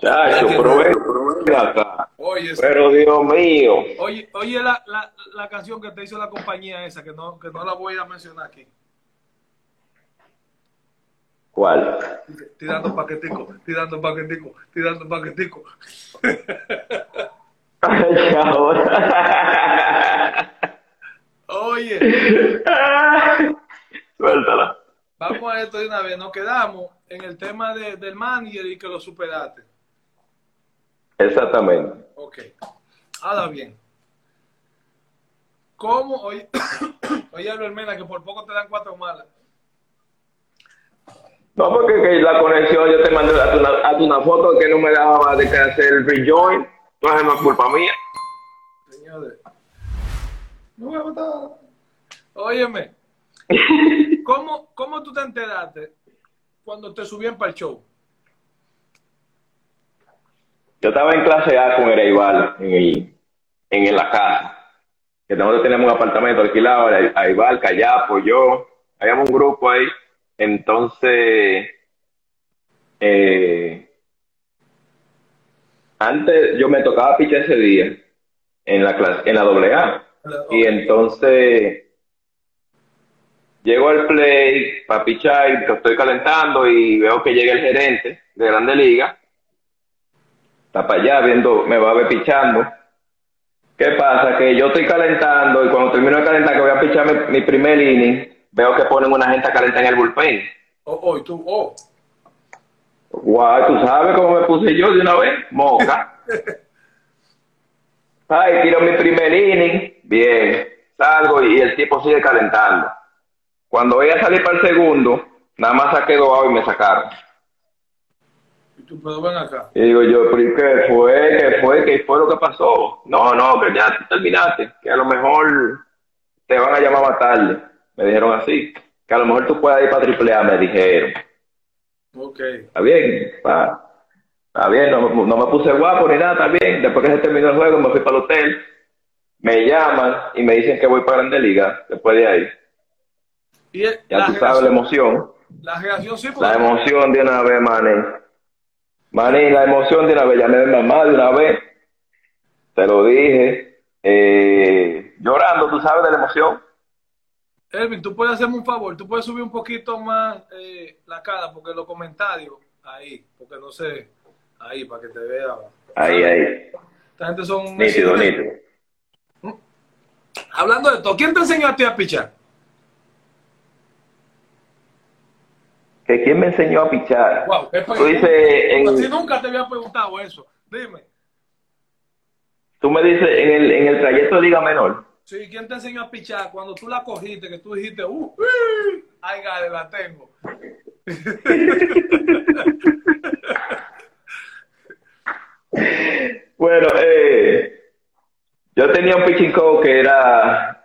Chacho, que pero acá. Oye, Dios mío. oye, oye la, la, la canción que te hizo la compañía esa, que no, que no la voy a mencionar aquí. ¿Cuál? Tirando paquetico, tirando paquetico, tirando paquetico. Ay, ahora. Oye, Suéltala. vamos a esto de una vez. Nos quedamos en el tema de, del manager y que lo superaste. Exactamente. Ok. Ahora bien. ¿Cómo? Oye, oye Albert Mena, que por poco te dan cuatro malas. No, porque que la conexión, yo te mandé a una, a una foto que no me daba de que hacer el rejoin. No es culpa mía. Señores. Me voy a matar. Óyeme. ¿Cómo, ¿Cómo tú te enteraste cuando te subían para el show? Yo estaba en clase A con Ereival en, el, en la casa. Que nosotros teníamos un apartamento alquilado, Eival, Callapo, yo. Habíamos un grupo ahí. Entonces, eh, antes yo me tocaba pichar ese día en la clase, en la doble A. Y entonces llego al play para pichar y estoy calentando y veo que llega el gerente de Grande Liga. Está para allá viendo, me va a ver pichando. ¿Qué pasa? Que yo estoy calentando y cuando termino de calentar, que voy a pichar mi, mi primer inning, veo que ponen una gente a calentar en el bullpen. Oh, oh, y tú, oh. Guau, ¿tú sabes cómo me puse yo de una vez? Moca. Ay, tiro mi primer inning, bien, salgo y el tipo sigue calentando. Cuando voy a salir para el segundo, nada más saqué dos y me sacaron. Y tú, pero ven acá. Y digo yo, ¿pero qué fue? ¿Qué fue? ¿Qué fue lo que pasó? No, no, que ya terminaste, que a lo mejor te van a llamar más tarde. Me dijeron así, que a lo mejor tú puedas ir para triple A, me dijeron. Ok. Está bien, pa. Está bien, no, no me puse guapo ni nada, está bien. Después que se terminó el juego, me fui para el hotel. Me llaman y me dicen que voy para Grande Liga después de ahí. Y el- Ya la, tú sabes la emoción. la reacción sí, La emoción de una vez, maní. Maní, la emoción de una vez. Llamé a mi mamá de una vez. Te lo dije. Eh, llorando, tú sabes de la emoción. Elvin, tú puedes hacerme un favor, tú puedes subir un poquito más eh, la cara, porque los comentarios, ahí, porque no sé, ahí, para que te vea. Ahí, ahí. Esta gente son... Nítido, nítido. Hablando de esto, ¿quién te enseñó a ti a pichar? ¿Que quién me enseñó a pichar? Wow, Tú dices en- Si nunca te había preguntado eso, dime. Tú me dices en el, en el trayecto de Liga Menor. Sí, ¿quién te enseñó a pichar cuando tú la cogiste, que tú dijiste, uh, uy, ay, gale, la tengo? Bueno, eh, yo tenía un pitching coach que era,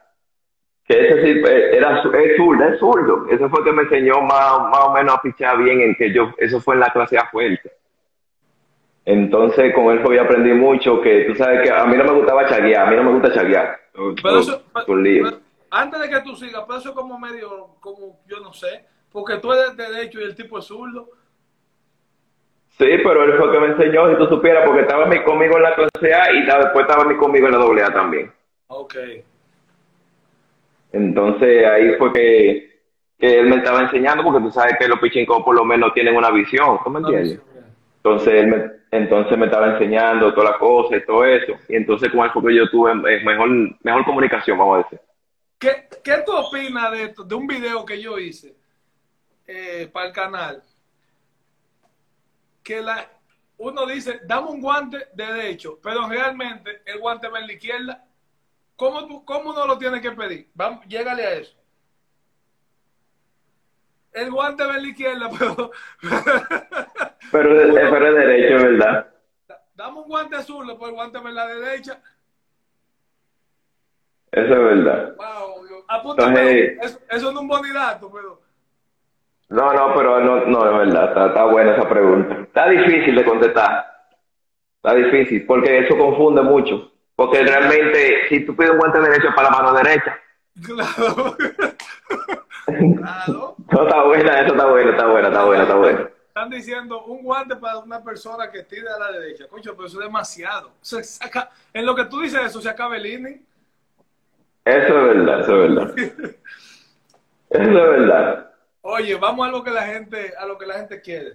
que ese sí, eh, era, es zurdo, es zurdo. Ese fue que me enseñó más, más o menos a pichar bien, en que yo, eso fue en la clase A fuerte. Entonces, con él fue aprendí mucho, que tú sabes que a mí no me gustaba chaguear, a mí no me gusta chaguear. Pero eso, Por lío. pero- antes de que tú sigas, pero eso es como medio, como, yo no sé, porque tú eres de derecho y el tipo es zurdo. Sí, pero él fue que me enseñó, si tú supieras, porque estaba mi- conmigo en la clase A y después estaba mi- conmigo en la doble A también. Ok. Entonces ahí fue que, que él me estaba enseñando, porque tú sabes que los pitching coach por lo menos tienen una visión, ¿tú me entiendes? Entonces él me, entonces me estaba enseñando todas las cosas y todo eso. Y entonces con él fue que yo tuve eh, mejor, mejor comunicación, vamos a decir. ¿Qué, ¿Qué tú opinas de esto, de un video que yo hice eh, para el canal? Que la, uno dice, dame un guante de derecho, pero realmente el guante va en la izquierda. ¿Cómo, tú, cómo uno lo tiene que pedir? Vamos, llégale a eso. El guante va en la izquierda, pero... Pero, es- es derecho, ¿verdad? Dame un guante azul, pues el guante va en la derecha. Eso es verdad. Wow. Apúntame, Entonces- eso, eso no es un bonidato, pero... No, no, pero no, no es verdad. Está, está buena esa pregunta. Está difícil de contestar. Está difícil, porque eso confunde mucho. Porque realmente, si tú pides un guante derecho es para la mano derecha. Claro. claro. No, está buena, eso está bueno, está buena, está buena, está buena. están diciendo un guante para una persona que tire a la derecha. Concho, pero eso es demasiado. Se saca, en lo que tú dices eso, se acaba el inning. Eso es verdad, eso es verdad. eso es verdad. Oye, vamos a lo que la gente, a lo que la gente quiere.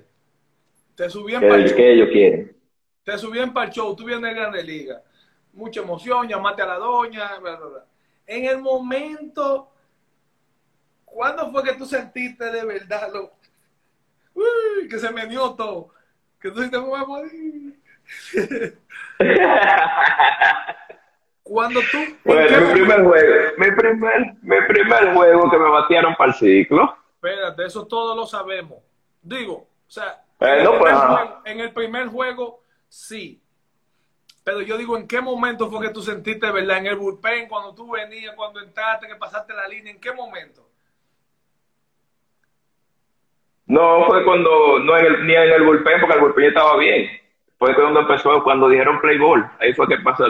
Te subí en ¿Qué, ¿qué ellos quieren? Te subí en para el show, tú vienes de Grande Liga. Mucha emoción, llamaste a la doña, bla, bla, bla. En el momento, ¿cuándo fue que tú sentiste de verdad lo, uy, que se me dio todo? Que tú dices, me voy a morir. Cuando tú. Bueno, mi primer juego, mi primer, mi primer juego que me batearon para el ciclo. Espérate, eso todos lo sabemos. Digo, o sea, Eh, en, no, el pues, juego, en el primer juego, sí. Pero yo digo, ¿en qué momento fue que tú sentiste, verdad? En el bullpen, cuando tú venías, cuando entraste, que pasaste la línea, ¿en qué momento? No fue cuando, no en el, ni en el bullpen, porque el bullpen estaba bien. Fue cuando empezó, cuando dijeron play ball. Ahí fue que pasó.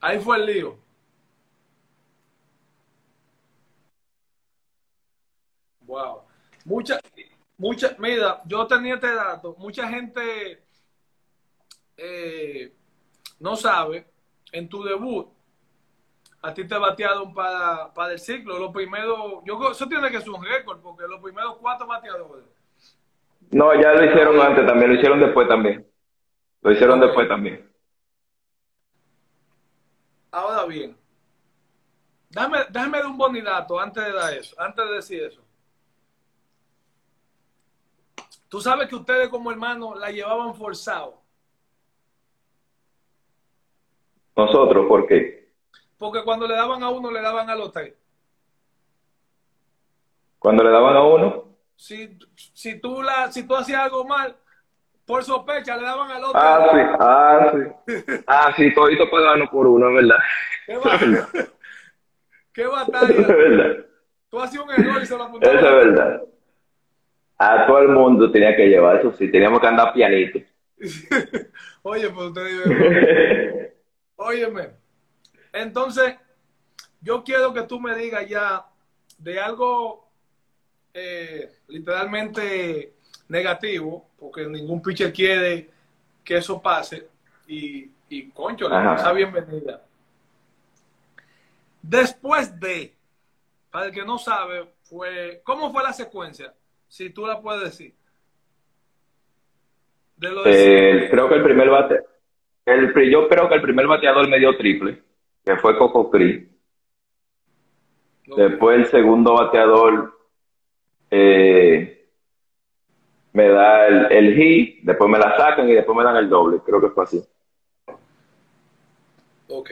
Ahí fue el lío. Wow. Mucha, mucha, mira, yo tenía este dato. Mucha gente eh, no sabe. En tu debut, a ti te batearon para, para el ciclo. Los primeros, yo creo- eso tiene que ser un récord, porque los primeros cuatro bateadores. No, ya lo hicieron antes también, lo hicieron después también. Lo hicieron después también. Ahora bien, déjame, déjame dar un bonidato antes de dar eso, antes de decir eso. Tú sabes que ustedes como hermanos la llevaban forzado, Nosotros, ¿por qué? porque cuando le daban a uno, le daban a los tres. Cuando le daban a uno. Si, si, tú, la, si tú hacías algo mal, por sospecha, le daban al otro. Ah, sí, ah, sí. Ah, sí, todito pagano por uno, es verdad. ¿Qué, ba- qué Eso batalla? es verdad. Tú hacías un error y se lo Eso apuntaban. es verdad. A todo el mundo tenía que llevar eso, sí, teníamos que andar pianito. Oye, pues ustedes... Óyeme, entonces yo quiero que tú me digas ya de algo eh, literalmente negativo, porque ningún pitcher quiere que eso pase, y, y concho, la cosa bienvenida. Después de, para el que no sabe, fue, ¿cómo fue la secuencia? Si tú la puedes decir. De lo de Eh, creo que el primer bate, el, yo creo que el primer bateador me dio triple, que fue Coco Cris. Después el segundo bateador eh, me da el, el hit, después me la sacan y después me dan el doble. Creo que fue así. Ok.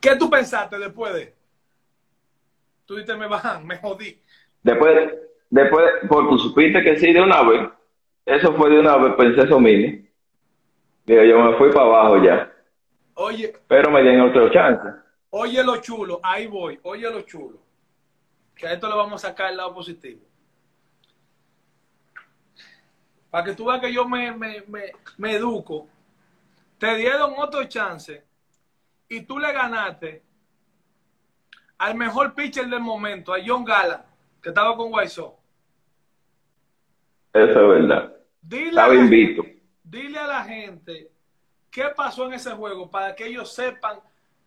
¿Qué tú pensaste después de? Tú dices, me bajan, me jodí. Después, después, porque supiste que sí de una vez. Eso fue de una vez, pensé eso mismo. Digo, yo me fui para abajo ya. Oye, Pero me dieron otro chance. oye lo chulo, ahí voy, oye lo chulo. Que a esto le vamos a sacar el lado positivo. Para que tú veas que yo me, me, me, me educo. Te dieron otro chance y tú le ganaste al mejor pitcher del momento, a John Gala, que estaba con Sox. Eso es verdad. Dile Estaba la invicto. Dile a la gente qué pasó en ese juego para que ellos sepan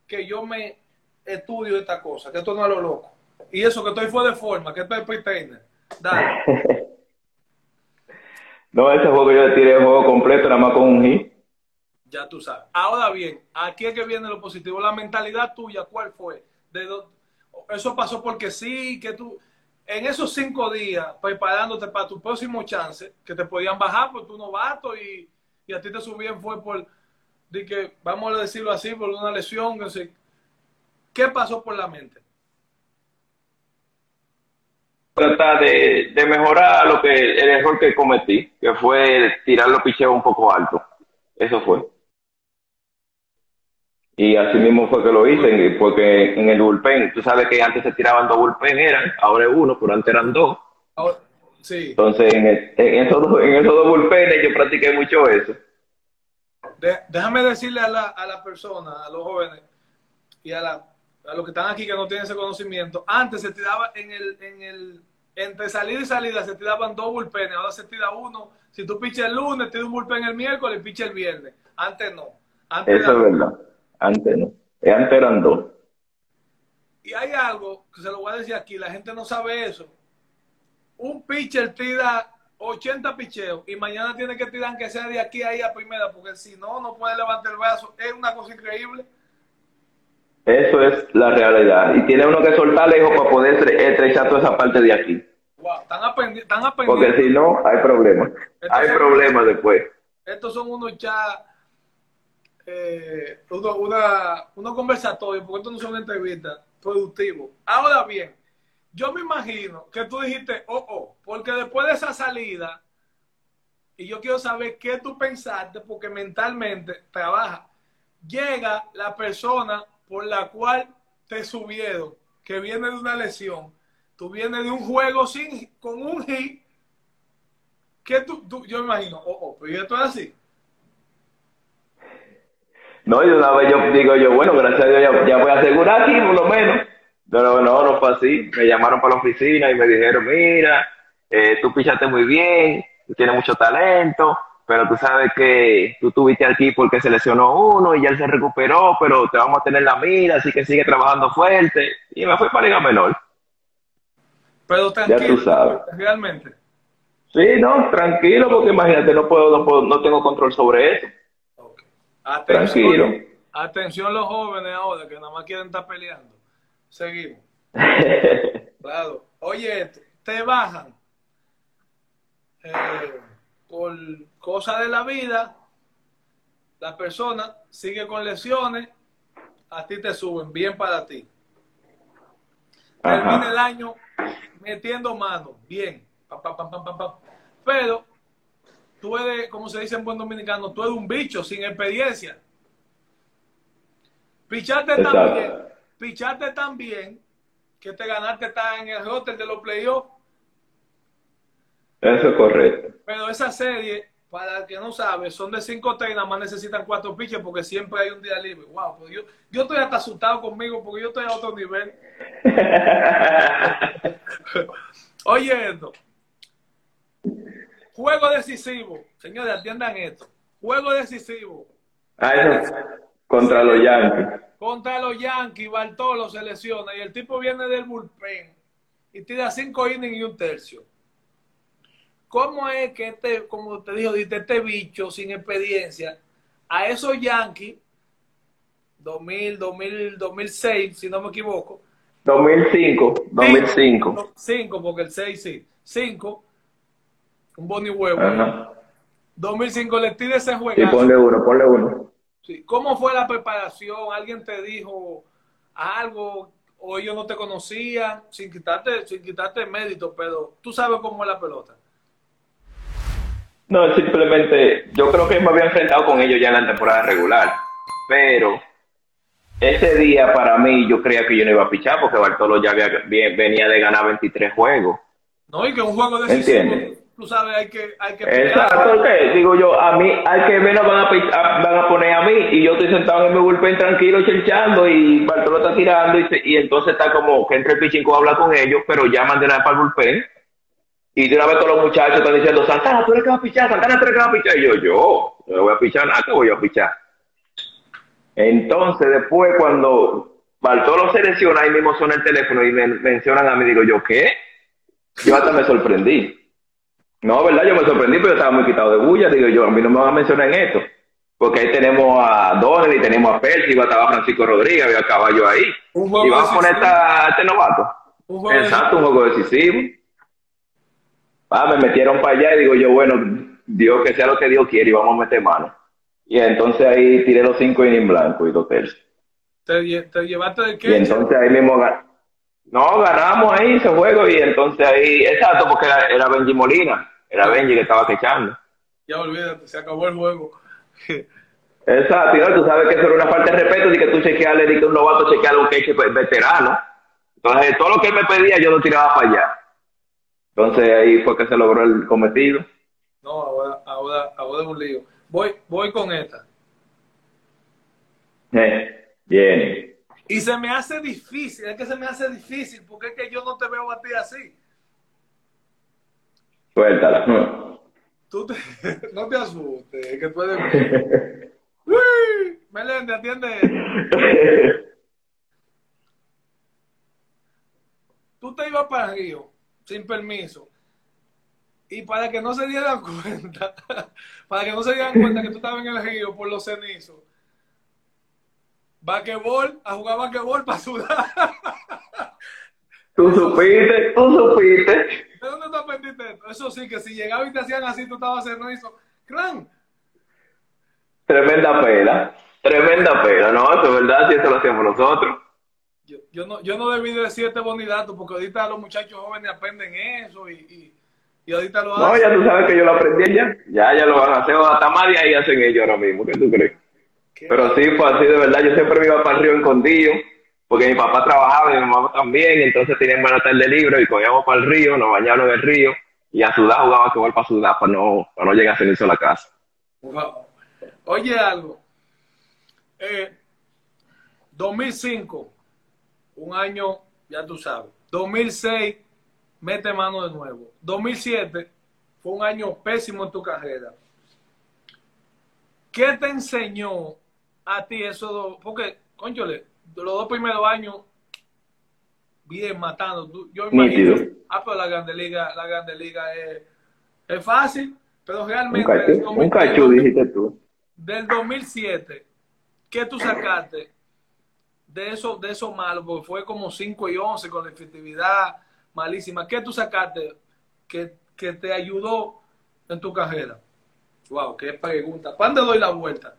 que yo me estudio esta cosa, que esto no es lo loco. Y eso que estoy fuera de forma, que estoy pretender. Dale. No, ese juego yo le tiré el juego completo nada más con un hit. Ya tú sabes. Ahora bien, aquí es que viene lo positivo. La mentalidad tuya, ¿cuál fue? De do- Eso pasó porque sí, que tú, en esos cinco días, preparándote para tu próximo chance, que te podían bajar por tu novato y, y a ti te subían fue por, de que, vamos a decirlo así, por una lesión. No sé. ¿Qué pasó por la mente? Tratar de, de mejorar lo que el error que cometí, que fue tirar los picheos un poco alto. Eso fue. Y así mismo fue que lo hice, porque en el bullpen, tú sabes que antes se tiraban dos bullpen, eran, ahora es uno, pero antes eran dos. Ahora- sí. Entonces, en, en esos, dos, en esos dos bullpenes yo practiqué mucho eso. De- déjame decirle a la, a la persona, a los jóvenes y a, la, a los que están aquí que no tienen ese conocimiento, antes se tiraba en el, en el, entre salida y salida se tiraban dos bullpenes, ahora se tira uno. Si tú piches el lunes, tira un bullpen el miércoles y piches el viernes. Antes no. Antes Eso es verdad. Antes no. Antes eran dos. Y hay algo que se lo voy a decir aquí, la gente no sabe eso. Un pitcher tira 80 picheos y mañana tiene que tirar que sea de aquí a ahí a primera, porque si no, no puede levantar el brazo. Es una cosa increíble. Eso es la realidad. Y tiene uno que soltar lejos para poder estrechar toda esa parte de aquí. Wow, están aprendiendo. Porque si no, hay problemas. hay problemas después. Estos son unos ya eh, uno, una, unos conversatorios, porque estos no son entrevistas productivos. Ahora bien, yo me imagino que tú dijiste, oh, oh, porque después de esa salida, y yo quiero saber qué tú pensaste, porque mentalmente trabaja, llega la persona por la cual te subieron, que viene de una lesión, tú vienes de un juego sin, con un hit, que tú, yo me imagino, oh, oh, pero esto es así. No, y una vez yo digo yo, bueno, gracias a Dios ya, voy a asegurar aquí, por lo menos. Pero no, no fue así. Me llamaron para la oficina y me dijeron, mira, eh, tú pichaste muy bien, tú tienes mucho talento, pero tú sabes que tú tuviste aquí porque se lesionó uno y ya él se recuperó, pero te vamos a tener la mira, así que sigue trabajando fuerte. Y me fui para Liga Menor. Pero tranquilo, ya tú sabes. realmente. Sí, no, tranquilo, porque imagínate, no puedo, no puedo, no tengo control sobre eso. Atención, tranquilo. Atención los jóvenes ahora que nada más quieren estar peleando. Seguimos. claro. Oye, te bajan. Eh, por cosas de la vida, la persona sigue con lesiones, a ti te suben, bien para ti. Termina el año metiendo mano, bien. Pero tú eres, como se dice en buen dominicano, tú eres un bicho sin experiencia. Picharte también, picharte también, que te ganaste está en el hotel de los playoffs eso es correcto. Pero esa serie, para el que no sabe, son de cinco tres, nada más necesitan cuatro pitches porque siempre hay un día libre. Wow, pues yo, yo estoy hasta asustado conmigo porque yo estoy a otro nivel. Oye esto. Juego decisivo. Señores, atiendan esto. Juego decisivo. Ah, contra los Yankees. Contra los Yankees, Bartolo se lesiona y el tipo viene del bullpen y tira cinco innings y un tercio. ¿Cómo es que este, como te dijo, este bicho sin experiencia, a esos Yankees, 2000, 2000, 2006, si no me equivoco. 2005, 2005. 5, porque el 6 sí. 5, un boni huevo. 2005 le tira ese juego. Sí, ponle uno, ponle uno. Sí. ¿Cómo fue la preparación? ¿Alguien te dijo algo o ellos no te conocían? Sin quitarte, sin quitarte mérito, pero tú sabes cómo es la pelota. No, simplemente yo creo que me había enfrentado con ellos ya en la temporada regular, pero ese día para mí yo creía que yo no iba a pichar porque Bartolo ya venía de ganar 23 juegos. No, y que un juego de ¿Entiendes? Tú sabes, hay que, hay que Exacto, ¿qué? Digo yo, a mí, al que menos van a, van a poner a mí y yo estoy sentado en mi bullpen tranquilo, chinchando y Bartolo está tirando y, y entonces está como que entre el pitching a hablar con ellos, pero llaman de nada para el bullpen y de una vez todos los muchachos están diciendo, Santana, tú eres que vas a pichar, Santana, tú eres que vas a pichar. Y yo, yo, no voy a pichar nada, que voy a pichar. Entonces, después, cuando Bartolo se lesiona, ahí mismo suena el teléfono y me mencionan a mí, digo yo, ¿qué? Yo hasta me sorprendí. No, ¿verdad? Yo me sorprendí, pero yo estaba muy quitado de bulla. Digo yo, a mí no me van a mencionar en esto. Porque ahí tenemos a Donald y tenemos a Percy, y estaba Francisco Rodríguez, había caballo ahí. y vamos a poner a este novato. Exacto, un juego decisivo. Ah, me metieron para allá y digo yo, bueno, Dios que sea lo que Dios quiere y vamos a meter mano. Y entonces ahí tiré los cinco en blanco y dos tercios. ¿Te, llevaste de qué? Y entonces ahí mismo no, ganamos ahí ese juego y entonces ahí, exacto, porque era, Benji Molina, era Benji que estaba quechando. Ya olvídate, se acabó el juego. Exacto, tú sabes que eso era una falta de respeto y que tú chequearle, de que un novato chequeara un queche veterano. Entonces, todo lo que él me pedía, yo lo tiraba para allá. Entonces ahí fue que se logró el cometido. No, ahora, ahora, ahora es un lío. Voy, voy con esta. Eh, bien. Y se me hace difícil, es que se me hace difícil, porque es que yo no te veo a ti así. Suéltala. Tú te, no te asustes, que tú eres... ¡Uy! Melende, atiende. tú te ibas para el río sin permiso. Y para que no se dieran cuenta, para que no se dieran cuenta que tú estabas en el río por los cenizos, vaquebol, a jugar vaquebol para sudar. Tú supiste, tú supiste. ¿De dónde te aprendiste esto? Eso sí, que si llegaba y te hacían así, tú estabas cenizo. ¡Clan! Tremenda pena, tremenda pena, ¿no? Eso es verdad, si eso lo hacíamos nosotros. Yo, yo, no, yo no debí decir este bonidato porque ahorita los muchachos jóvenes aprenden eso y, y, y ahorita lo hacen. No, ya tú sabes que yo lo aprendí ya. Ya, ya lo van a hacer. Hasta más de ahí hacen ellos ahora mismo. ¿Qué tú crees? Pero sí, pues así de verdad. Yo siempre me iba para el río escondido porque mi papá trabajaba y mi mamá también. Entonces teníamos buena tarde libre y cogíamos para el río, nos bañábamos en el río y a sudar jugaba que para sudar para no, para no llegar a cenizo a la casa. Oye, algo. Eh, 2005 un año, ya tú sabes. 2006, mete mano de nuevo. 2007 fue un año pésimo en tu carrera. ¿Qué te enseñó a ti eso? Porque, conchole, los dos primeros años, bien matando. Yo imagino, ah, pero la Grande Liga, la Grande Liga es, es fácil, pero realmente... Un cacho, dijiste tú. Del 2007, ¿qué tú sacaste de eso, de eso malo, porque fue como 5 y 11 con la efectividad malísima. ¿Qué tú sacaste que, que te ayudó en tu carrera? Wow, qué pregunta. ¿Cuándo doy la vuelta?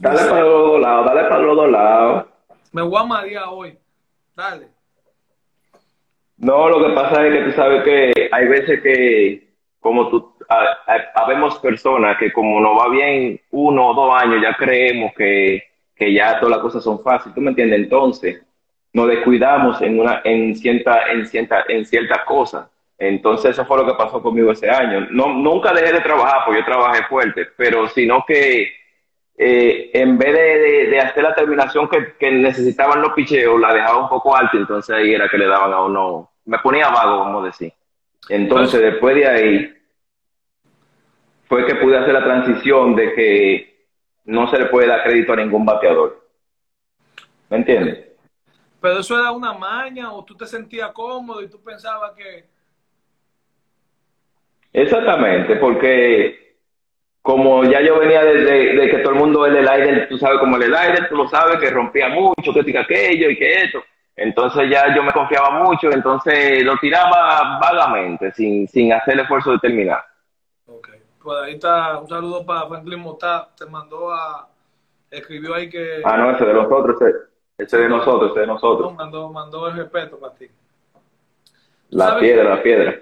Dale para los dos lados, dale para los dos lados. Me voy a marear hoy. Dale. No, lo que pasa es que tú sabes que hay veces que, como tú, habemos personas que como nos va bien uno o dos años, ya creemos que que ya todas las cosas son fáciles, ¿tú me entiendes? Entonces, nos descuidamos en una, en cierta, en cierta, en ciertas cosas. Entonces, eso fue lo que pasó conmigo ese año. No, nunca dejé de trabajar, porque yo trabajé fuerte, pero sino que eh, en vez de, de, hacer la terminación que, que, necesitaban los picheos, la dejaba un poco alta, entonces ahí era que le daban a uno, me ponía vago, como decir. Entonces, después de ahí, fue que pude hacer la transición de que no se le puede dar crédito a ningún bateador. ¿Me entiendes? Pero eso era una maña o tú te sentías cómodo y tú pensabas que... Exactamente, porque como ya yo venía desde de que todo el mundo es el aire, tú sabes como el aire, tú lo sabes, que rompía mucho, que que aquello y que esto. Entonces ya yo me confiaba mucho, entonces lo tiraba vagamente, sin, sin hacer el esfuerzo de terminar. Pues ahí está, un saludo para Franklin Mota, te mandó a, escribió ahí que... Ah, no, ese de nosotros, ese, ese de nosotros, ese de nosotros. mandó, mandó el respeto para ti. La piedra, la piedra.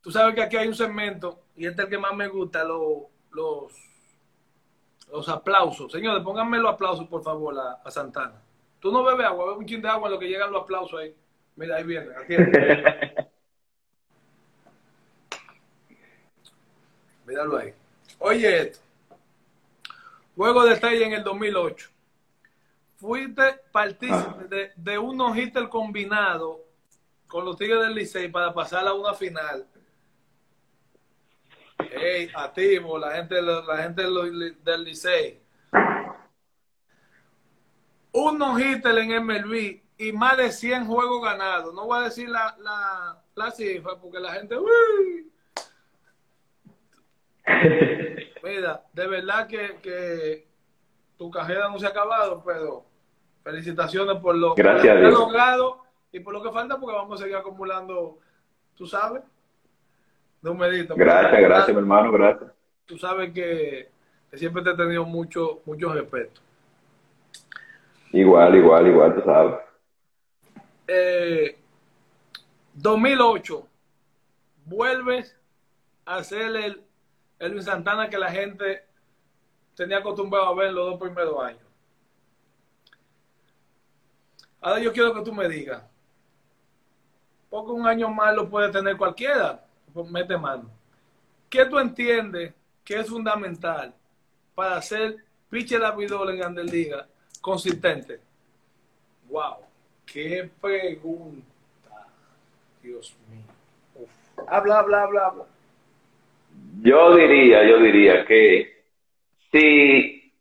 Tú sabes que aquí hay un segmento, y este es el que más me gusta, los, los, los aplausos. Señores, pónganme los aplausos, por favor, a, a Santana. Tú no bebes agua, bebe un chin de agua en lo que llegan los aplausos ahí. Mira, ahí viene. Aquí Míralo ahí. Oye esto. Juego de estrella en el 2008. Fuiste partícipe de, un no combinado con los Tigres del Licey para pasar a una final. Hey, activo, la gente, la gente del Licey. Un no en MLB y más de 100 juegos ganados. No voy a decir la, la, la cifra porque la gente... Uy, Mira, de verdad que, tu carrera no se ha acabado, pero felicitaciones por lo, Gracias que has logrado y por lo que falta, porque vamos a seguir acumulando, tú sabes, numerito. Gracias, gracias, mi hermano, gracias. Tú sabes que, siempre te he tenido mucho, mucho respeto. Igual, igual, igual, tú sabes. 2008, eh, vuelves a ser el Elvin Santana que la gente tenía acostumbrado a ver los dos primeros años. Ahora yo quiero que tú me digas, porque un año más lo puede tener cualquiera, mete mano. ¿Qué tú entiendes que es fundamental para ser pitcher abridor en Grandes Liga consistente? Wow, qué pregunta. Dios mío. Habla, habla, habla, habla. Yo diría, yo diría que si,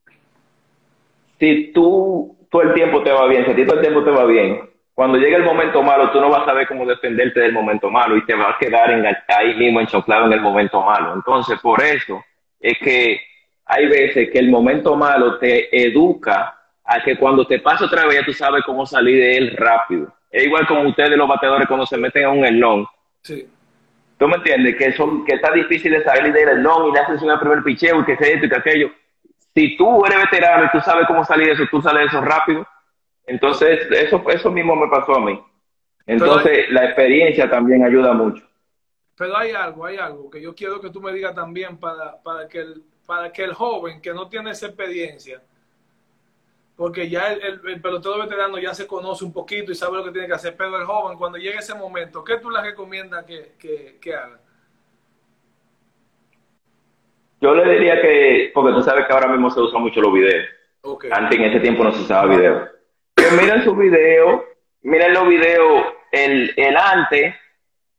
si tú todo el tiempo te va bien, si a ti todo el tiempo te va bien, cuando llegue el momento malo, tú no vas a saber cómo defenderte del momento malo y te vas a quedar en, ahí mismo enchoclado en el momento malo. Entonces, por eso es que hay veces que el momento malo te educa a que cuando te pasa otra vez, tú sabes cómo salir de él rápido. Es igual como ustedes los bateadores cuando se meten a un elón. Sí. ¿Tú me entiendes? Que, son, que está difícil de salir del elón y le haces un primer picheo y que sea esto y que aquello. Si tú eres veterano y tú sabes cómo salir de eso, tú sales de eso rápido. Entonces, eso, eso mismo me pasó a mí. Entonces, la experiencia también ayuda mucho. Pero hay algo, hay algo que yo quiero que tú me digas también para, para, que, el, para que el joven que no tiene esa experiencia porque ya el, el, pelotero veterano ya se conoce un poquito y sabe lo que tiene que hacer, pero el joven, cuando llegue ese momento, ¿qué tú le recomiendas que, que, haga? Yo le diría que, porque tú sabes que ahora mismo se usan mucho los videos. Antes en ese tiempo no se usaba video. Que miren su video, miren los videos, el, el antes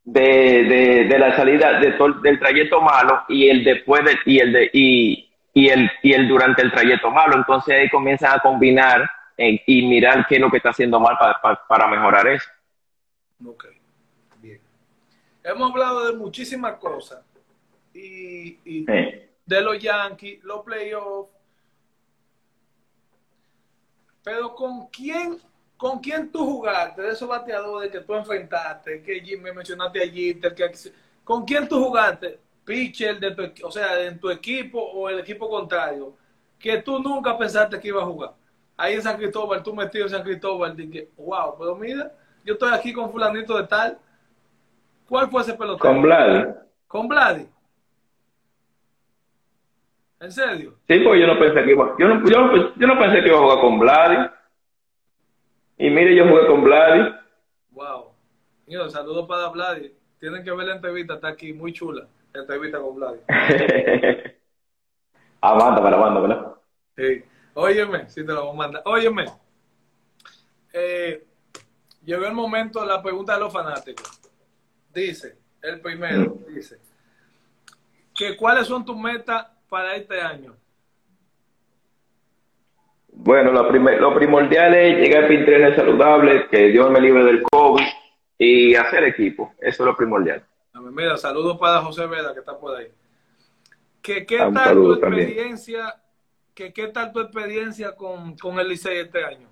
de, de, de la salida de del trayecto malo y el después de, y el de, y, y el, y el durante el trayecto malo. Entonces ahí comienzan a combinar eh, y mirar qué es lo que está haciendo mal para, para, mejorar eso. Ok, bien. Hemos hablado de muchísimas cosas y, y de los Yankees, los playoffs. Pero ¿con quién, ¿con quién tú jugaste? De esos bateadores que tú enfrentaste, que me mencionaste allí, que, ¿con quién tú jugaste? pitcher de tu, o sea, en tu equipo o el equipo contrario, que tú nunca pensaste que iba a jugar. Ahí en San Cristóbal, tú metido en San Cristóbal, dije, wow, pero mira, yo estoy aquí con fulanito de tal. ¿Cuál fue ese pelotero? Con Vladi. ¿Con Vladi? ¿En serio? Sí, porque yo no pensé que iba, yo no, yo, yo no pensé que iba a jugar con Vladi. Y mire, yo jugué con Vladi. Wow. Mira, saludos para Vladi. Tienen que ver la entrevista, está aquí, muy chula entrevista con Vlad. Amanda, para Amanda, ¿verdad? Sí. Óyeme, si te lo voy a mandar. Óyeme. Eh, llegó el momento de la pregunta de los fanáticos. Dice, el primero, mm. dice, que cuáles son tus metas para este año. Bueno, lo, lo primordial es llegar a Pinterest saludable, que Dios me libre del COVID y hacer equipo. Eso es lo primordial. Mira, saludos para José Veda, que está por ahí. ¿Qué, qué tal tu experiencia? ¿qué, ¿Qué tal tu experiencia con, con el Licey este año?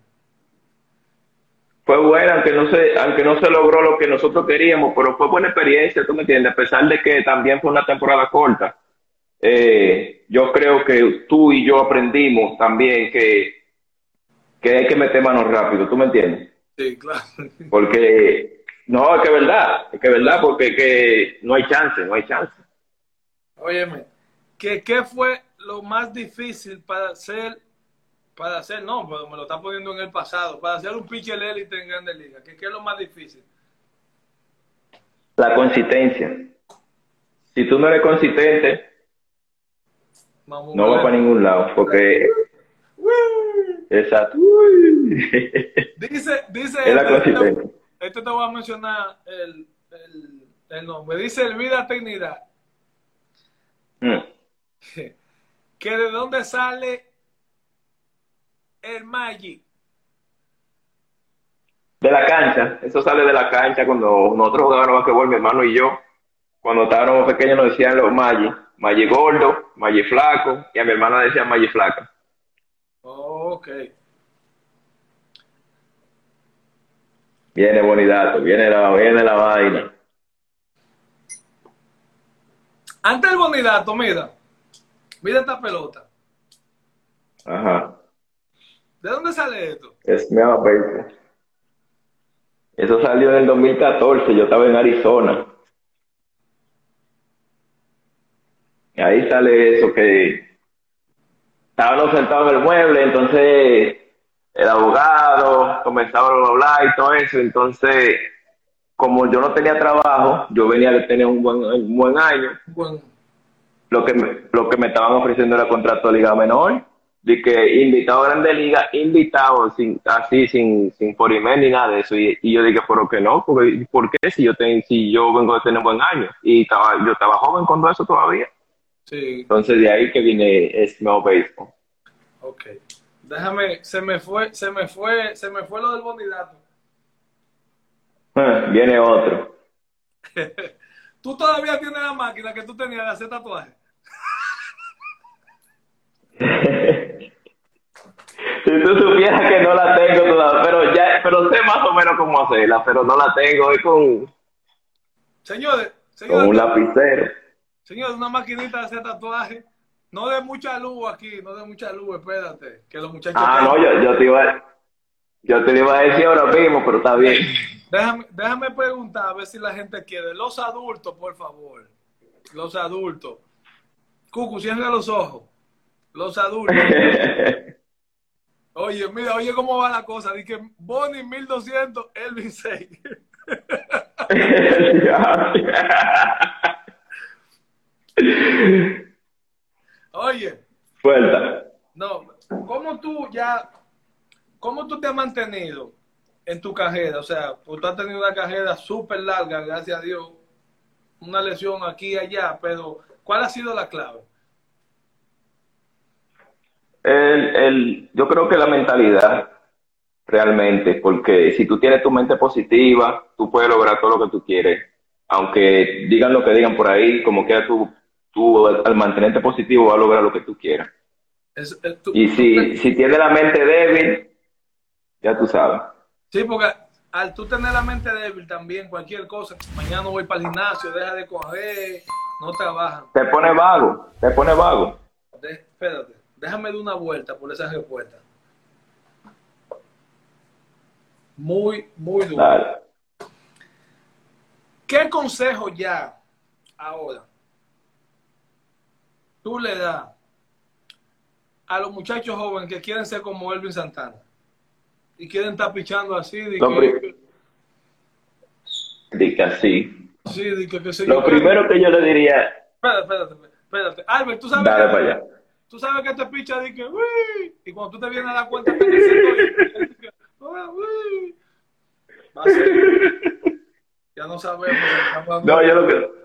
Fue buena, aunque no, se, aunque no se logró lo que nosotros queríamos, pero fue buena experiencia, tú me entiendes, a pesar de que también fue una temporada corta. Eh, yo creo que tú y yo aprendimos también que, que hay que meter manos rápido, ¿tú me entiendes? Sí, claro. Porque no, es que es verdad, es que es verdad, porque que no hay chance, no hay chance. Óyeme, ¿qué, ¿qué fue lo más difícil para hacer, para hacer, no, pero me lo está poniendo en el pasado, para hacer un pitcher élite en Grandes Ligas? ¿Qué, ¿Qué es lo más difícil? La consistencia. Si tú no eres consistente, no vas para ningún lado, porque... Exacto. Dice, dice... Es la consistencia este te voy a mencionar el, el, nombre. Dice Elvira Trinidad. Mm. Que de dónde sale el Magic. De la cancha. Eso sale de la cancha cuando nosotros jugábamos basquetbol, mi hermano y yo. Cuando estábamos pequeños nos decían los Magic. Magic gordo, Magic flaco. Y a mi hermana decía Magic flaca. ok. Viene Bonidato, viene la, viene la vaina. Antes del Bonidato, mira. Mira esta pelota. Ajá. ¿De dónde sale esto? Es mi Eso salió en el 2014, yo estaba en Arizona. Y ahí sale eso que estábamos sentados en el mueble, entonces el abogado, comenzaba a hablar y todo eso. Entonces, como yo no tenía trabajo, yo venía de tener un buen, un buen año. Lo, que me, lo que me estaban ofreciendo era contrato de liga menor. de que invitado a Grande Liga, invitado sin, así, sin, sin por email ni nada de eso. Y, yo dije, ¿por qué no? Porque, ¿Por qué si yo, ten, si yo vengo de tener buen año? Y estaba, yo estaba joven cuando eso todavía. Sí. Entonces de ahí que viene Smell Baseball. Ok. Déjame, se me fue, se me fue, se me fue lo del bonidato. viene otro. ¿Tú todavía tienes la máquina que tú tenías de hacer tatuajes? si tú supieras que no la tengo todavía, pero ya, pero sé más o menos cómo hacerla, pero no la tengo, es con, señores, con un lapicero. Señores, una maquinita de hacer tatuaje, no de mucha luz aquí, no de mucha luz, espérate, que los muchachos... Ah, no, yo, yo, te iba, yo te iba a decir ahora mismo, pero está bien. Déjame, déjame preguntar a ver si la gente quiere. Los adultos, por favor. Los adultos. Cucu, cierra los ojos. Los adultos. Oye, mira, oye cómo va la cosa. Dice Bonnie 1200, Elvin 6. oye. Suelta. No, ¿cómo tú ya, cómo tú te has mantenido en tu carrera? O sea, pues tú has tenido una carrera súper larga, gracias a Dios. Una lesión aquí y allá, pero ¿cuál ha sido la clave? El, el, yo creo que la mentalidad, realmente, porque si tú tienes tu mente positiva, tú puedes lograr todo lo que tú quieres. Aunque digan lo que digan por ahí, como que tú, tú al mantenerte positivo vas a lograr lo que tú quieras. y si, si tienes la mente débil, ya tú sabes. Sí, porque al tú tener la mente débil también, cualquier cosa, mañana voy para el gimnasio, deja de coger, no trabaja. Te pone vago, te pone vago. espérate. Déjame dar una vuelta por esa respuesta. Muy, muy duro. ¿Qué consejo ya ahora tú le das a los muchachos jóvenes que quieren ser como Elvin Santana y quieren estar pichando así? De que, de que así. Sí, de que, que Lo primero que yo le diría. Espérate, espérate, espérate. Albert, tú sabes. Dale para allá tú sabes que te picha de que, uy, y cuando tú te vienes a dar cuenta que te uy, va a ser, ya no sabemos. No, yo lo que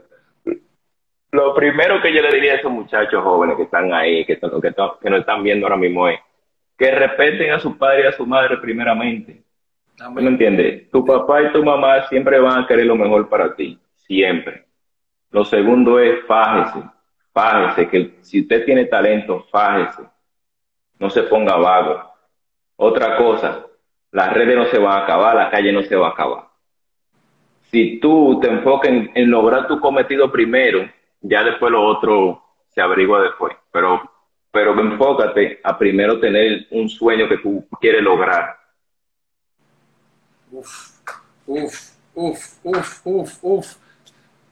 lo primero que yo le diría a esos muchachos jóvenes que están ahí, que, que, que nos están viendo ahora mismo es que respeten a su padre y a su madre primeramente. ¿No me entiendes? Tu papá y tu mamá siempre van a querer lo mejor para ti, siempre. Lo segundo es fájese fájese, que si usted tiene talento, fájese, no se ponga vago. Otra cosa, las redes no se van a acabar, la calle no se va a acabar. Si tú te enfocas en, lograr tu cometido primero, ya después lo otro se averigua después. Pero, pero enfócate a primero tener un sueño que tú quieres lograr. Uf, uf, uf, uf, uf, uf.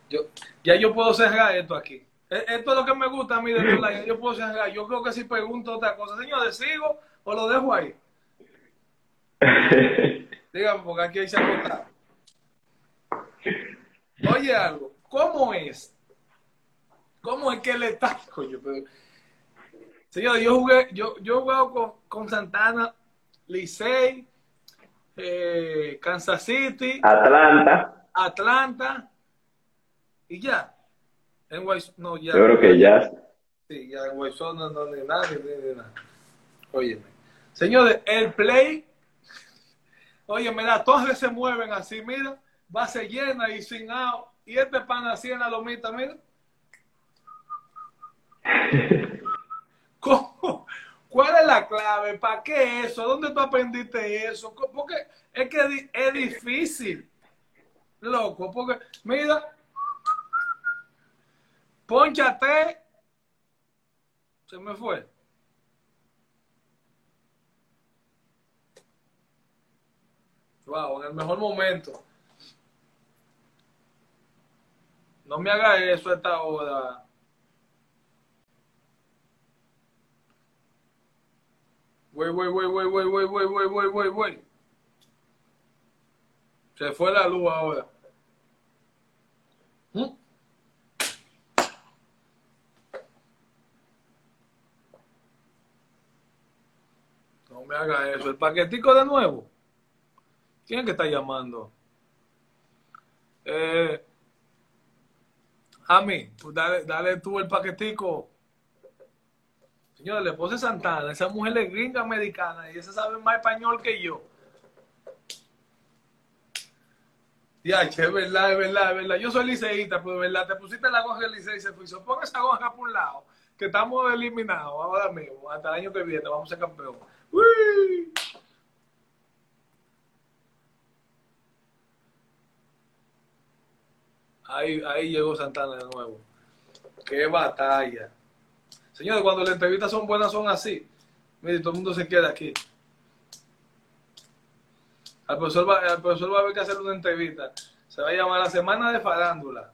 Yo, ya yo puedo cerrar esto aquí. E-, esto es lo que me gusta a mí de Yo puedo ser, yo creo que si pregunto otra cosa, señor, ¿sigo o lo dejo ahí? Dígame, porque aquí hay se Oye algo, ¿cómo es? ¿Cómo es que le está? Coño, pero... Señor, yo jugué, yo, yo he jugado con, con Santana, Licey, eh, Kansas City, Atlanta, Atlanta, y ya. En no, ya. Yo creo que ya. Sí, ya en Wayson no, no, ni nada, ni, nada. Óyeme. Señores, el play, óyeme, las torres se mueven así, mira, base llena y sin out. Y este pan así en la lomita, mira. ¿Cómo? ¿Cuál es la clave? ¿Para qué eso? ¿Dónde tú aprendiste eso? Porque es que es difícil, loco, porque mira, Ponchate. Se me fue. Wow, en el mejor momento. No me haga eso a esta hora. Wey, wey, wey, wey, wey, wey, wey, wey, wey, wey, wey. Se fue la luz ahora. ¿Mm? No me haga eso. ¿El paquetico de nuevo? ¿Quién es que está llamando? Eh, a mí, pues dale, dale tú el paquetico. Señor, le puse Santana, esa mujer es gringa americana y esa sabe más español que yo. Ya, es verdad, es verdad, es verdad. Yo soy liceísta, pero es verdad, te pusiste la goja del liceo y se fue. Pon esa goja por un lado, que estamos eliminados ahora mismo, hasta el año que viene, vamos a ser campeón. ¡Uy! Ahí, ahí llegó Santana de nuevo. ¡Qué batalla! Señores, cuando las entrevistas son buenas, son así. Mire, todo el mundo se queda aquí. Al profesor, va, al profesor va a haber que hacer una entrevista. Se va a llamar la semana de farándula.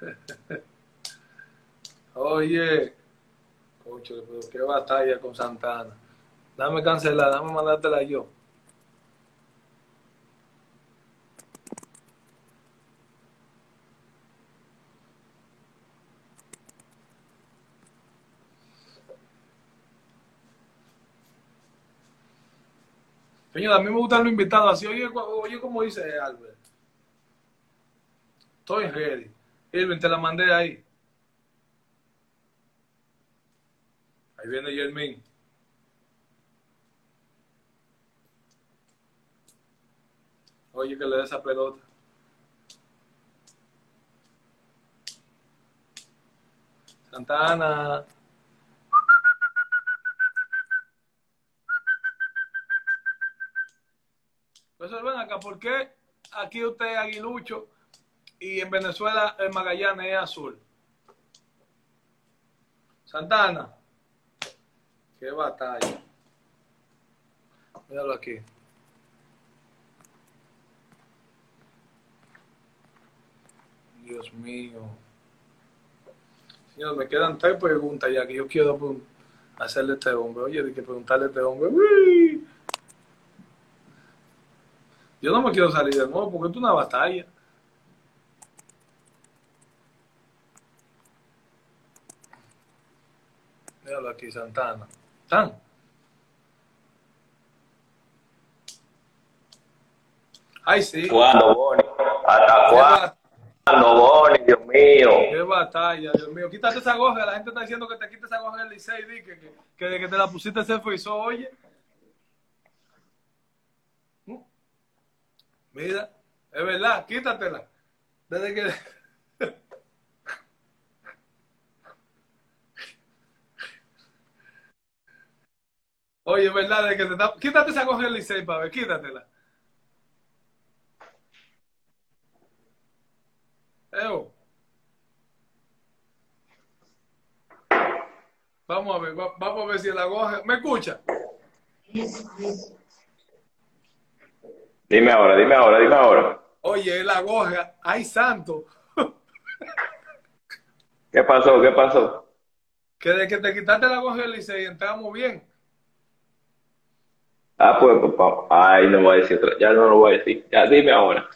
Oye, coche, pero qué batalla con Santana. Dame cancelar, dame mandártela yo. Señor, a mí me gustan los invitados así. Oye, oye como dice Albert. Estoy ready. Irving, te la mandé ahí. Ahí viene Yermin. Oye, que le dé esa pelota. Santana. Pues ven acá, ¿por qué aquí usted es aguilucho y en Venezuela el Magallanes es azul? Santana. Qué batalla. Míralo aquí. Dios mío. Señor, me quedan tres preguntas ya que yo quiero hacerle a este hombre. Oye, hay que preguntarle a este hombre. ¡Uy! Yo no me quiero salir de nuevo porque es una batalla. Míralo aquí, Santana. ¿Están? Ay, sí. ¿Cuándo, Boni? ¿Hasta cuándo, Boni? Dios mío. Qué batalla, Dios mío. Quítate esa goja. La gente está diciendo que te quites esa goja del Licey. Que, que, que de que te la pusiste se frizó, oye. Mira, es verdad, quítatela. Desde que. Oye, es verdad, de que te está... Quítate esa goja del Licey, para ver, quítatela. Vamos a ver, vamos a ver si la goja. ¿Me escucha? Dime ahora, dime ahora, dime ahora. Oye, la goja, ay santo. ¿Qué pasó? ¿Qué pasó? Que de que te quitaste la goja del Licey entramos bien. Ah, pues, papá. Ay, no voy a decir otra. Ya no lo voy a decir. Ya, dime ahora.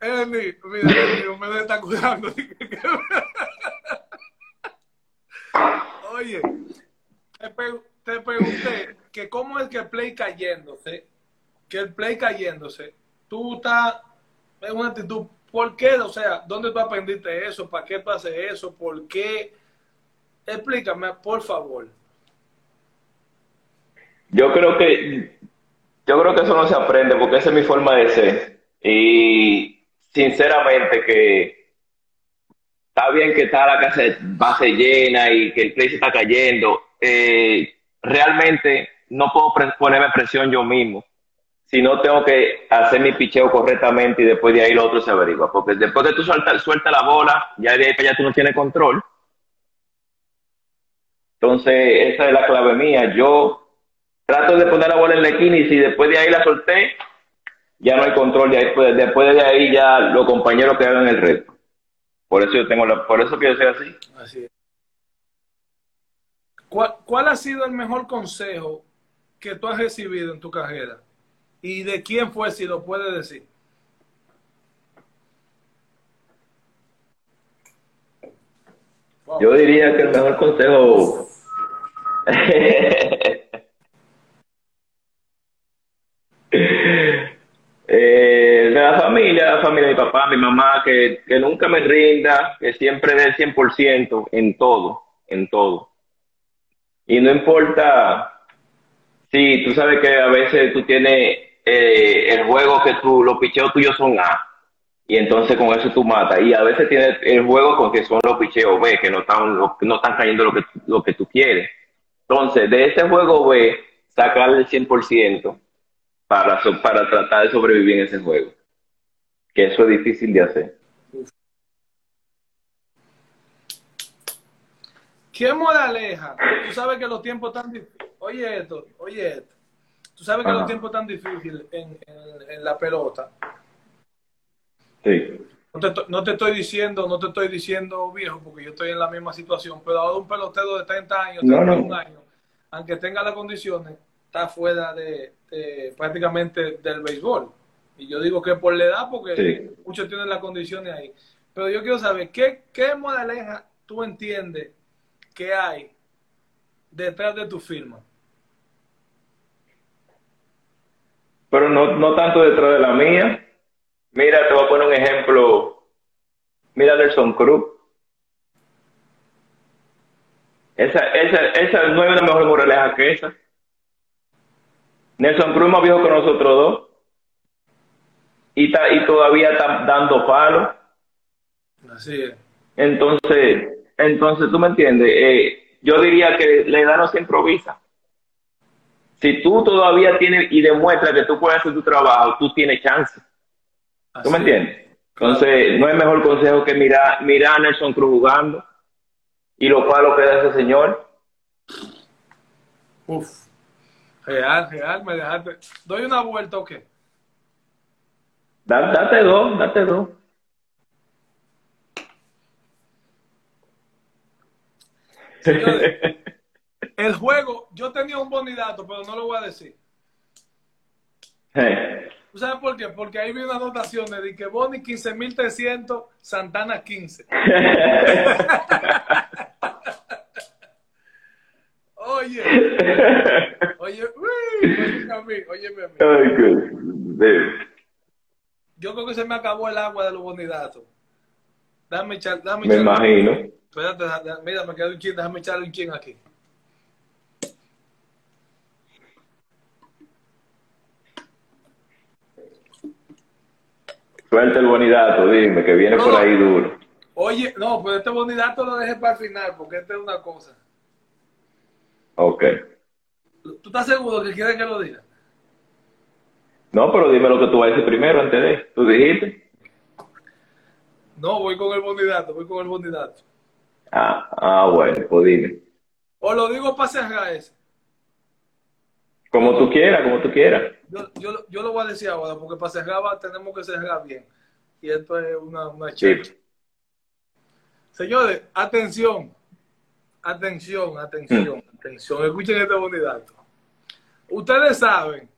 Emi, mira, Emi, me está cuidando. Oye, te, pregunté que cómo es que el play cayéndose que el play cayéndose, tú estás en una actitud, ¿por qué? O sea, ¿dónde tú aprendiste eso? ¿Para qué tú eso? ¿Por qué? Explícame, por favor. Yo creo que yo creo que eso no se aprende porque esa es mi forma de ser. Y sinceramente que está bien que está la casa base llena y que el play se está cayendo. Eh, realmente no puedo ponerme presión yo mismo si no tengo que hacer mi picheo correctamente y después de ahí lo otro se averigua. Porque después que tú sueltas suelta la bola, ya de ahí para allá tú no tienes control. Entonces, esa es la clave mía. Yo trato de poner la bola en la esquina y si después de ahí la solté, ya no hay control, de ahí, después de ahí ya los compañeros que hagan el resto. Por eso yo tengo la, por eso quiero ser así. Así es. ¿Cuál, ¿Cuál ha sido el mejor consejo que tú has recibido en tu carrera? ¿Y de quién fue, si lo puedes decir? Yo diría que el mejor consejo la familia mi papá, mi mamá, que, que nunca me rinda, que siempre dé el 100% en todo, en todo. Y no importa si tú sabes que a veces tú tienes eh, el juego que tú, los picheos tuyos son A, y entonces con eso tú matas. Y a veces tienes el juego con que son los picheos B, que no están, no están cayendo lo que, lo que tú quieres. Entonces, de ese juego B, sacar el 100% para, para tratar de sobrevivir en ese juego. Que eso es difícil de hacer. ¿Qué moraleja? Tú sabes que los tiempos están difíciles. Oye esto, oye esto. Tú sabes que los tiempos están difíciles en, en, la pelota. Sí. No te, no te, estoy diciendo, no te estoy diciendo viejo, porque yo estoy en la misma situación, pero ahora un pelotero de 30 años, 31 años, aunque tenga las condiciones, está fuera de, prácticamente del béisbol. Y yo digo que por la edad, porque muchos tienen las condiciones ahí. Pero yo quiero saber, ¿qué, qué moraleja tú entiendes que hay detrás de tu firma? Pero no, no tanto detrás de la mía. Mira, te voy a poner un ejemplo. Mira Nelson Cruz. Esa, esa, esa no es una mejor moraleja que esa. Nelson Cruz más viejo que nosotros dos. Y, y todavía está dando palo. Así es. Entonces, entonces, tú me entiendes, eh, yo diría que la edad no se improvisa. Si tú todavía tienes y demuestras que tú puedes hacer tu trabajo, tú tienes chance. ¿Tú me entiendes? Entonces, no hay mejor consejo que mirar, mirar a Nelson Cruz jugando y lo lo que da ese señor. Uf, real, real, me dejaste. ¿Doy una vuelta o qué? Date dos, date dos. el juego, yo tenía un bonidato, pero no lo voy a decir. ¿Tú sabes por qué? Porque ahí vi una anotación de que Boni 15.300, Santana 15. oye, oye, oye, a mí, óyeme a mí. Yo creo que se me acabó el agua de los bonidatos. Dame echar, dame Me imagino. Espérate, mira, me queda un chin, déjame echarle un chin aquí. Suelta el bonidato, dime, que viene por ahí duro. Oye, no, pues este bonidato lo deje para el final, porque esta es una cosa. Ok. ¿Tú estás seguro que quieres que lo diga? No, pero dime lo que tú vas a decir primero antes de. ¿Tú dijiste? No, voy con el bonidato, voy con el bonidato. Ah, ah, bueno, pues dime. O lo digo para cerrar ese. Como tú quieras, como tú quieras. Yo, yo, yo, lo voy a decir ahora, porque para cerrar tenemos que cerrar bien. Y esto es una, una Señores, atención. Atención, atención, mm. atención. Escuchen este bonidato. Ustedes saben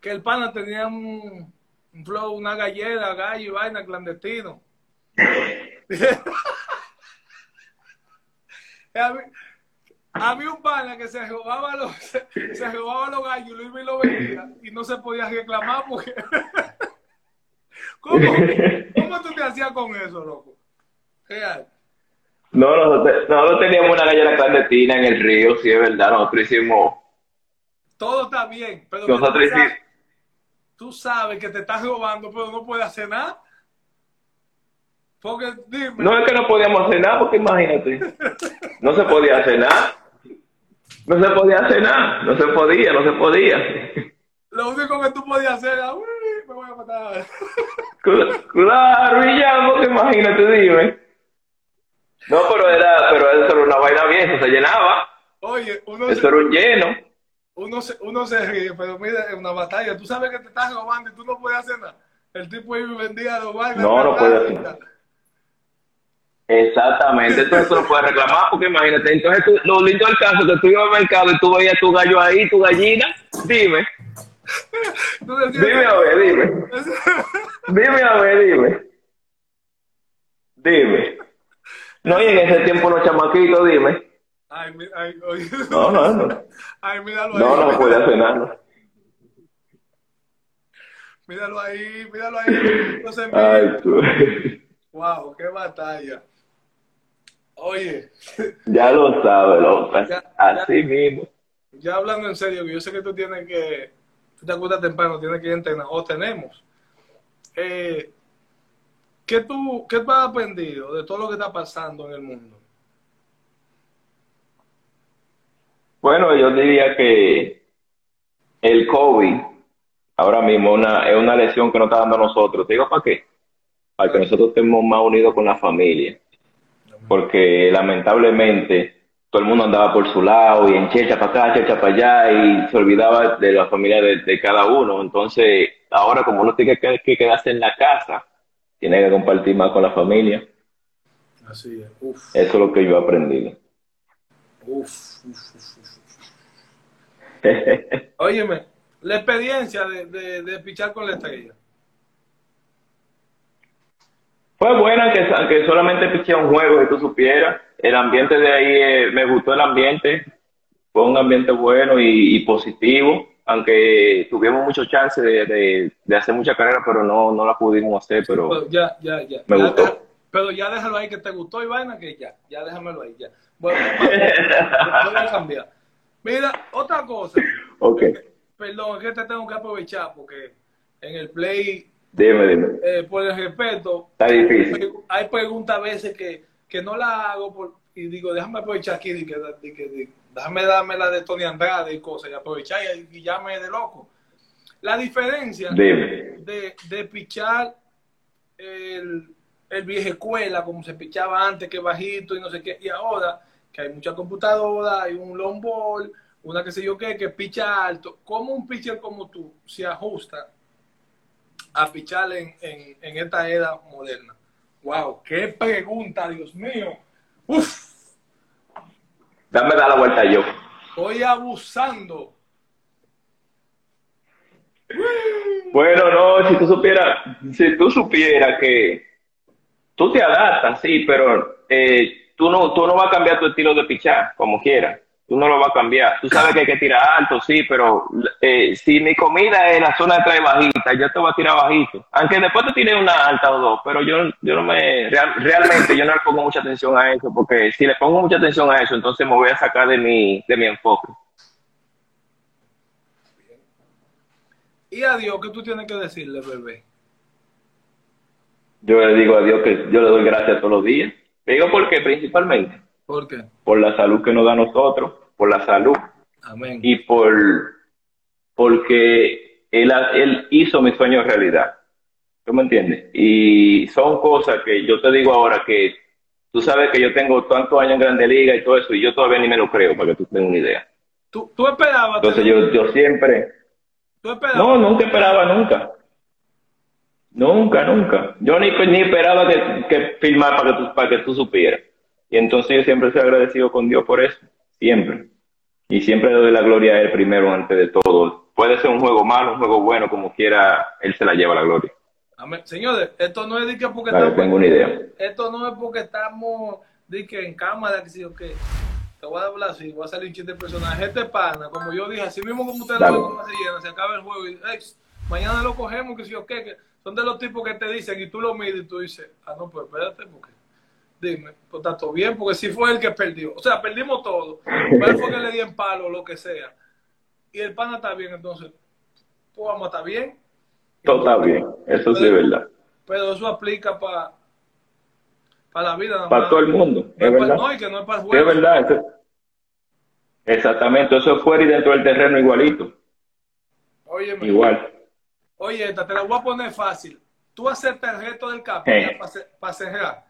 que el pana tenía un, un flow, una gallera, gallo y vaina clandestino. a, mí, un pana que se robaba los, se, robaba los gallos y lo vendía y no se podía reclamar porque... ¿Cómo, ¿Cómo tú te hacías con eso, loco? Real. No, nosotros, nosotros, teníamos una gallera clandestina en el río, sí, es verdad. Nosotros hicimos. Todo está bien, pero. Nosotros tú sabes que te estás robando, pero no puedes hacer nada. Porque, dime. No es que no podíamos hacer nada, porque imagínate. No se podía hacer nada. No se podía hacer nada. No se podía, no se podía. Lo único que tú podías hacer era, uy, me voy a matar. Claro, y ya, porque imagínate, dime. No, pero era, pero eso era una vaina bien, eso se llenaba. Oye, uno Eso era un lleno. Uno se, uno se ríe, pero mira, es una batalla. Tú sabes que te estás robando y tú no puedes hacer nada. El tipo y vendía los vainas. No, no puede hacer nada. Exactamente, entonces tú no puedes reclamar, porque imagínate, entonces tú, lo lindo del caso que tú ibas al mercado y tú veías tu gallo ahí, tu gallina, dime. Dime a ver, dime. Dime a ver, dime. Dime. No, y en ese tiempo los chamaquitos, dime. Ay, ay, oye. No, no, no. Ay, míralo ahí. No, no puede hacer nada. Míralo ahí, míralo ahí. Ay, tú. Wow, qué batalla. Oye. Ya lo sabes. Ya, Así mismo. Ya hablando en serio, que yo sé que tú tienes que, tú te acuerdas temprano, tienes que ir a entrenar, o tenemos. Eh, ¿qué, tú, ¿Qué tú has aprendido de todo lo que está pasando en el mundo? Bueno, yo diría que el COVID ahora mismo una, es una lección que nos está dando a nosotros. ¿Te digo para qué? Para que nosotros estemos más unidos con la familia. Porque lamentablemente todo el mundo andaba por su lado y en checha para acá, checha para allá y se olvidaba de la familia de, de cada uno. Entonces, ahora como uno tiene que, que quedarse en la casa, tiene que compartir más con la familia. Así es. Uf, Eso es lo que yo he aprendido. Uf, uf, uf, uf. Óyeme, la experiencia de, de, de pichar con la estrella. Fue buena que, que solamente piché un juego, que tú supieras. El ambiente de ahí, eh, me gustó el ambiente. Fue un ambiente bueno y, y positivo. Aunque tuvimos muchos chances de, de, de, hacer mucha carrera, pero no, no la pudimos hacer. Pero Pero ya, ya, ya. me Ya gustó. Pero ya déjalo ahí que te gustó y vaina que ya, ya déjamelo ahí, ya. Bueno, voy a cambiar. Mira, otra cosa. ok, Perdón, es que te tengo que aprovechar porque en el play, dime, dime. eh, por el respeto, Está difícil. hay preguntas a veces que, que no la hago por, y digo, déjame aprovechar aquí, y que, y que- y déjame darme la de Tony Andrade y cosas, y aprovechar y, y llame de loco. La diferencia Dime. de, de pichar el, el vieja escuela, como se pichaba antes, que bajito y no sé qué, y ahora que hay mucha computadora, hay un long ball, una que sé yo qué, que picha alto. ¿Cómo un pitcher como tú se ajusta a pichar en, en, en esta era moderna? ¡Wow! ¡Qué pregunta, Dios mío! ¡Uf! Dame dar la vuelta yo. Estoy abusando. Bueno, no, si tú supieras, si tú supieras que tú te adaptas, sí, pero eh, tú no, tú no vas a cambiar tu estilo de pichar, como quieras. Tú no lo vas a cambiar. Tú sabes que hay que tirar alto, sí, pero eh, si mi comida es la zona de trae bajita, yo te voy a tirar bajito. Aunque después te tire una alta o dos, pero yo, yo no me, real- realmente yo no le pongo mucha atención a eso, porque si le pongo mucha atención a eso, entonces me voy a sacar de mi, de mi enfoque. Y a Dios, ¿qué tú tienes que decirle, bebé? Yo le digo a Dios que yo le doy gracias todos los días. Te digo porque principalmente ¿Por qué? por la salud que nos da a nosotros, por la salud Amén. y por porque él, él hizo mi sueño realidad. ¿Tú me entiendes? Y son cosas que yo te digo ahora que tú sabes que yo tengo tantos años en Grande Liga y todo eso y yo todavía ni me lo creo para que tú tengas una idea. ¿Tú, tú esperabas? Entonces yo, yo siempre, ¿Tú esperabas? no, nunca esperaba nunca. Nunca, nunca. Yo ni, ni esperaba que, que filmar para que, tú, para que tú supieras. Y entonces yo siempre soy agradecido con Dios por eso. Siempre. Y siempre le doy la gloria a Él primero antes de todo. Puede ser un juego malo, un juego bueno, como quiera, Él se la lleva la gloria. Amén. Señores, esto no es de que porque que tenga una idea. esto no es porque estamos de que en cámara, que sí o qué. Te voy a hablar así, voy a salir un chiste de personaje. Este pana, como yo dije, así mismo como ustedes lo ven se llena, se acaba el juego y "Ey, mañana lo cogemos, que sí o qué. Que son de los tipos que te dicen y tú lo mides y tú dices, ah, no, pues espérate, porque dime, pues está todo bien, porque si fue el que perdió. O sea, perdimos todo. Pero fue que le di en palo, lo que sea. Y el pana está bien, entonces, pues vamos a estar bien. Todo está bien. Eso sí es verdad. Pero eso aplica para para la vida. Para todo el mundo. Es verdad. No, y que no es para el Sí, es verdad. Exactamente. Eso es fuera y dentro del terreno igualito. Oye, Igual. Oye, esta te la voy a poner fácil. Tú aceptas el reto del capo Eh. para cerrar.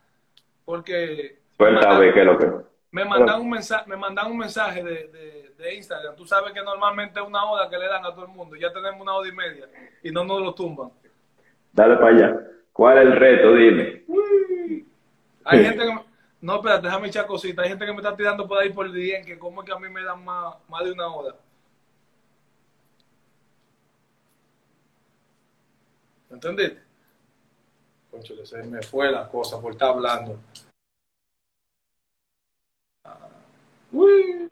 Porque Suelta a ver qué es lo que. me mandan un mensaje, me mandan un mensaje de, de, de Instagram. Tú sabes que normalmente es una hora que le dan a todo el mundo. Ya tenemos una hora y media y no nos lo tumban. Dale para allá. ¿Cuál es el reto? Dime. Hay Sí. gente que me- no, espérate, déjame echar cositas. Hay gente que me está tirando por ahí por el día que como es que a mí me dan más, más de una hora. ¿Entendiste? Conchole, se me fue la cosa por estar hablando. Ah, uy.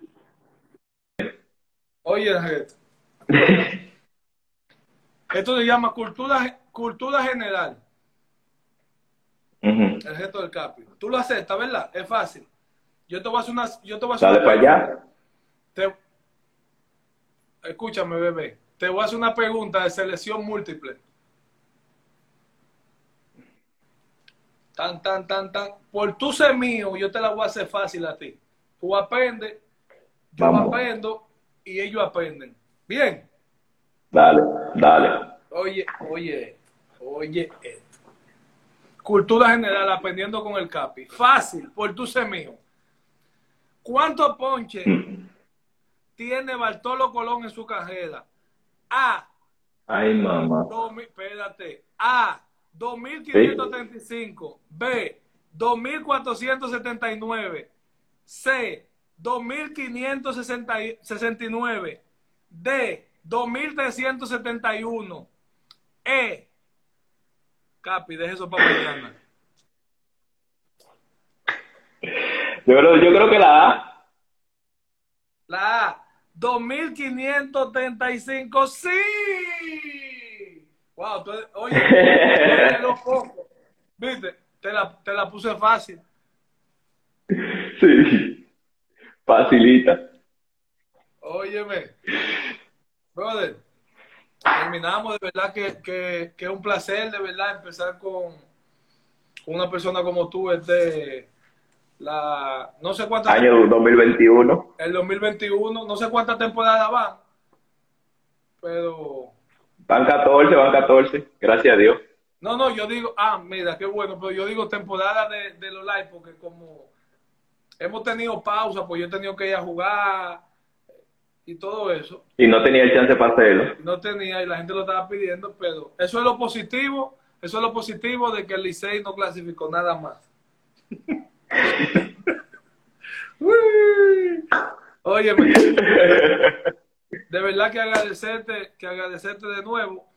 Oye, esto. esto se llama cultura, cultura general. El resto del capi. Tú lo aceptas, ¿verdad? Es fácil. Yo te voy a hacer una. Yo te voy a hacer Dale para allá. Te, escúchame, bebé. Te voy a hacer una pregunta de selección múltiple. Tan, tan, tan, tan. Por tu ser mío, yo te la voy a hacer fácil a ti. Tú aprendes, yo aprendo y ellos aprenden. Bien. Dale, dale. Oye, oye, oye esto. Cultura general, aprendiendo con el capi. Fácil, por tu ser mío. ¿Cuántos ponches mm. tiene Bartolo Colón en su carrera? A. Ay, mamá. espérate. A. 2.535. B. 2.479. C. 2.569. D. 2.371. E. Capi, deje eso para mañana. Yo creo, yo creo que la A. La A. 2535, sí. Wow, tú, oye, poco. Viste, te la, te la puse fácil. Sí, facilita. Óyeme, brother, terminamos, de verdad que, que, que, es un placer, de verdad, empezar con, con una persona como tú, este la no sé cuántas año 2021 el 2021 no sé cuántas temporadas van pero van 14 van 14 gracias a Dios. No no yo digo ah mira qué bueno pero yo digo temporada de, de los live porque como hemos tenido pausa pues yo he tenido que ir a jugar y todo eso. Y no tenía el chance para hacerlo. No tenía y la gente lo estaba pidiendo pero eso es lo positivo eso es lo positivo de que el Licey no clasificó nada más. Oye, de verdad que agradecerte, que agradecerte de nuevo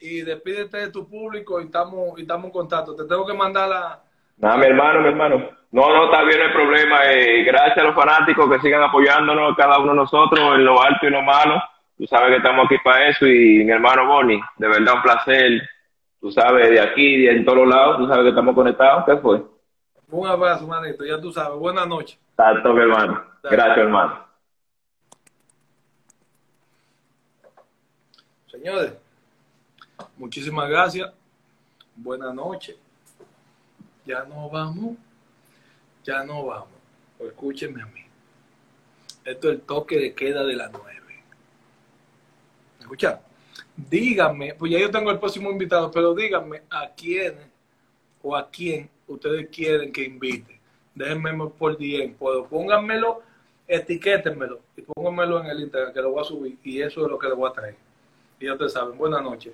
y despídete de tu público y estamos, y estamos en contacto. Te tengo que mandar la... Nada, mi hermano, mi hermano. No, no, está bien el problema. Eh, gracias a los fanáticos que sigan apoyándonos, cada uno de nosotros, en lo alto y en lo malo. Tú sabes que estamos aquí para eso y mi hermano Bonnie, de verdad un placer. Tú sabes, de aquí, de en todos lados, tú sabes que estamos conectados. ¿Qué fue? Un abrazo, manito. Ya tú sabes. Buenas noches. Tanto, mi hermano. Gracias, hermano. Señores, muchísimas gracias. Buenas noches. Ya no vamos. Ya no vamos. escúchenme a mí. Esto es el toque de queda de las nueve. ¿Escuchan? Díganme, pues ya yo tengo el próximo invitado, pero díganme a quién o a quién ustedes quieren que invite. Déjenme por DM, puedo, pónganmelo, etiquétenmelo y pónganmelo en el Instagram que lo voy a subir y eso es lo que le voy a traer. Y ya te saben, buenas noches.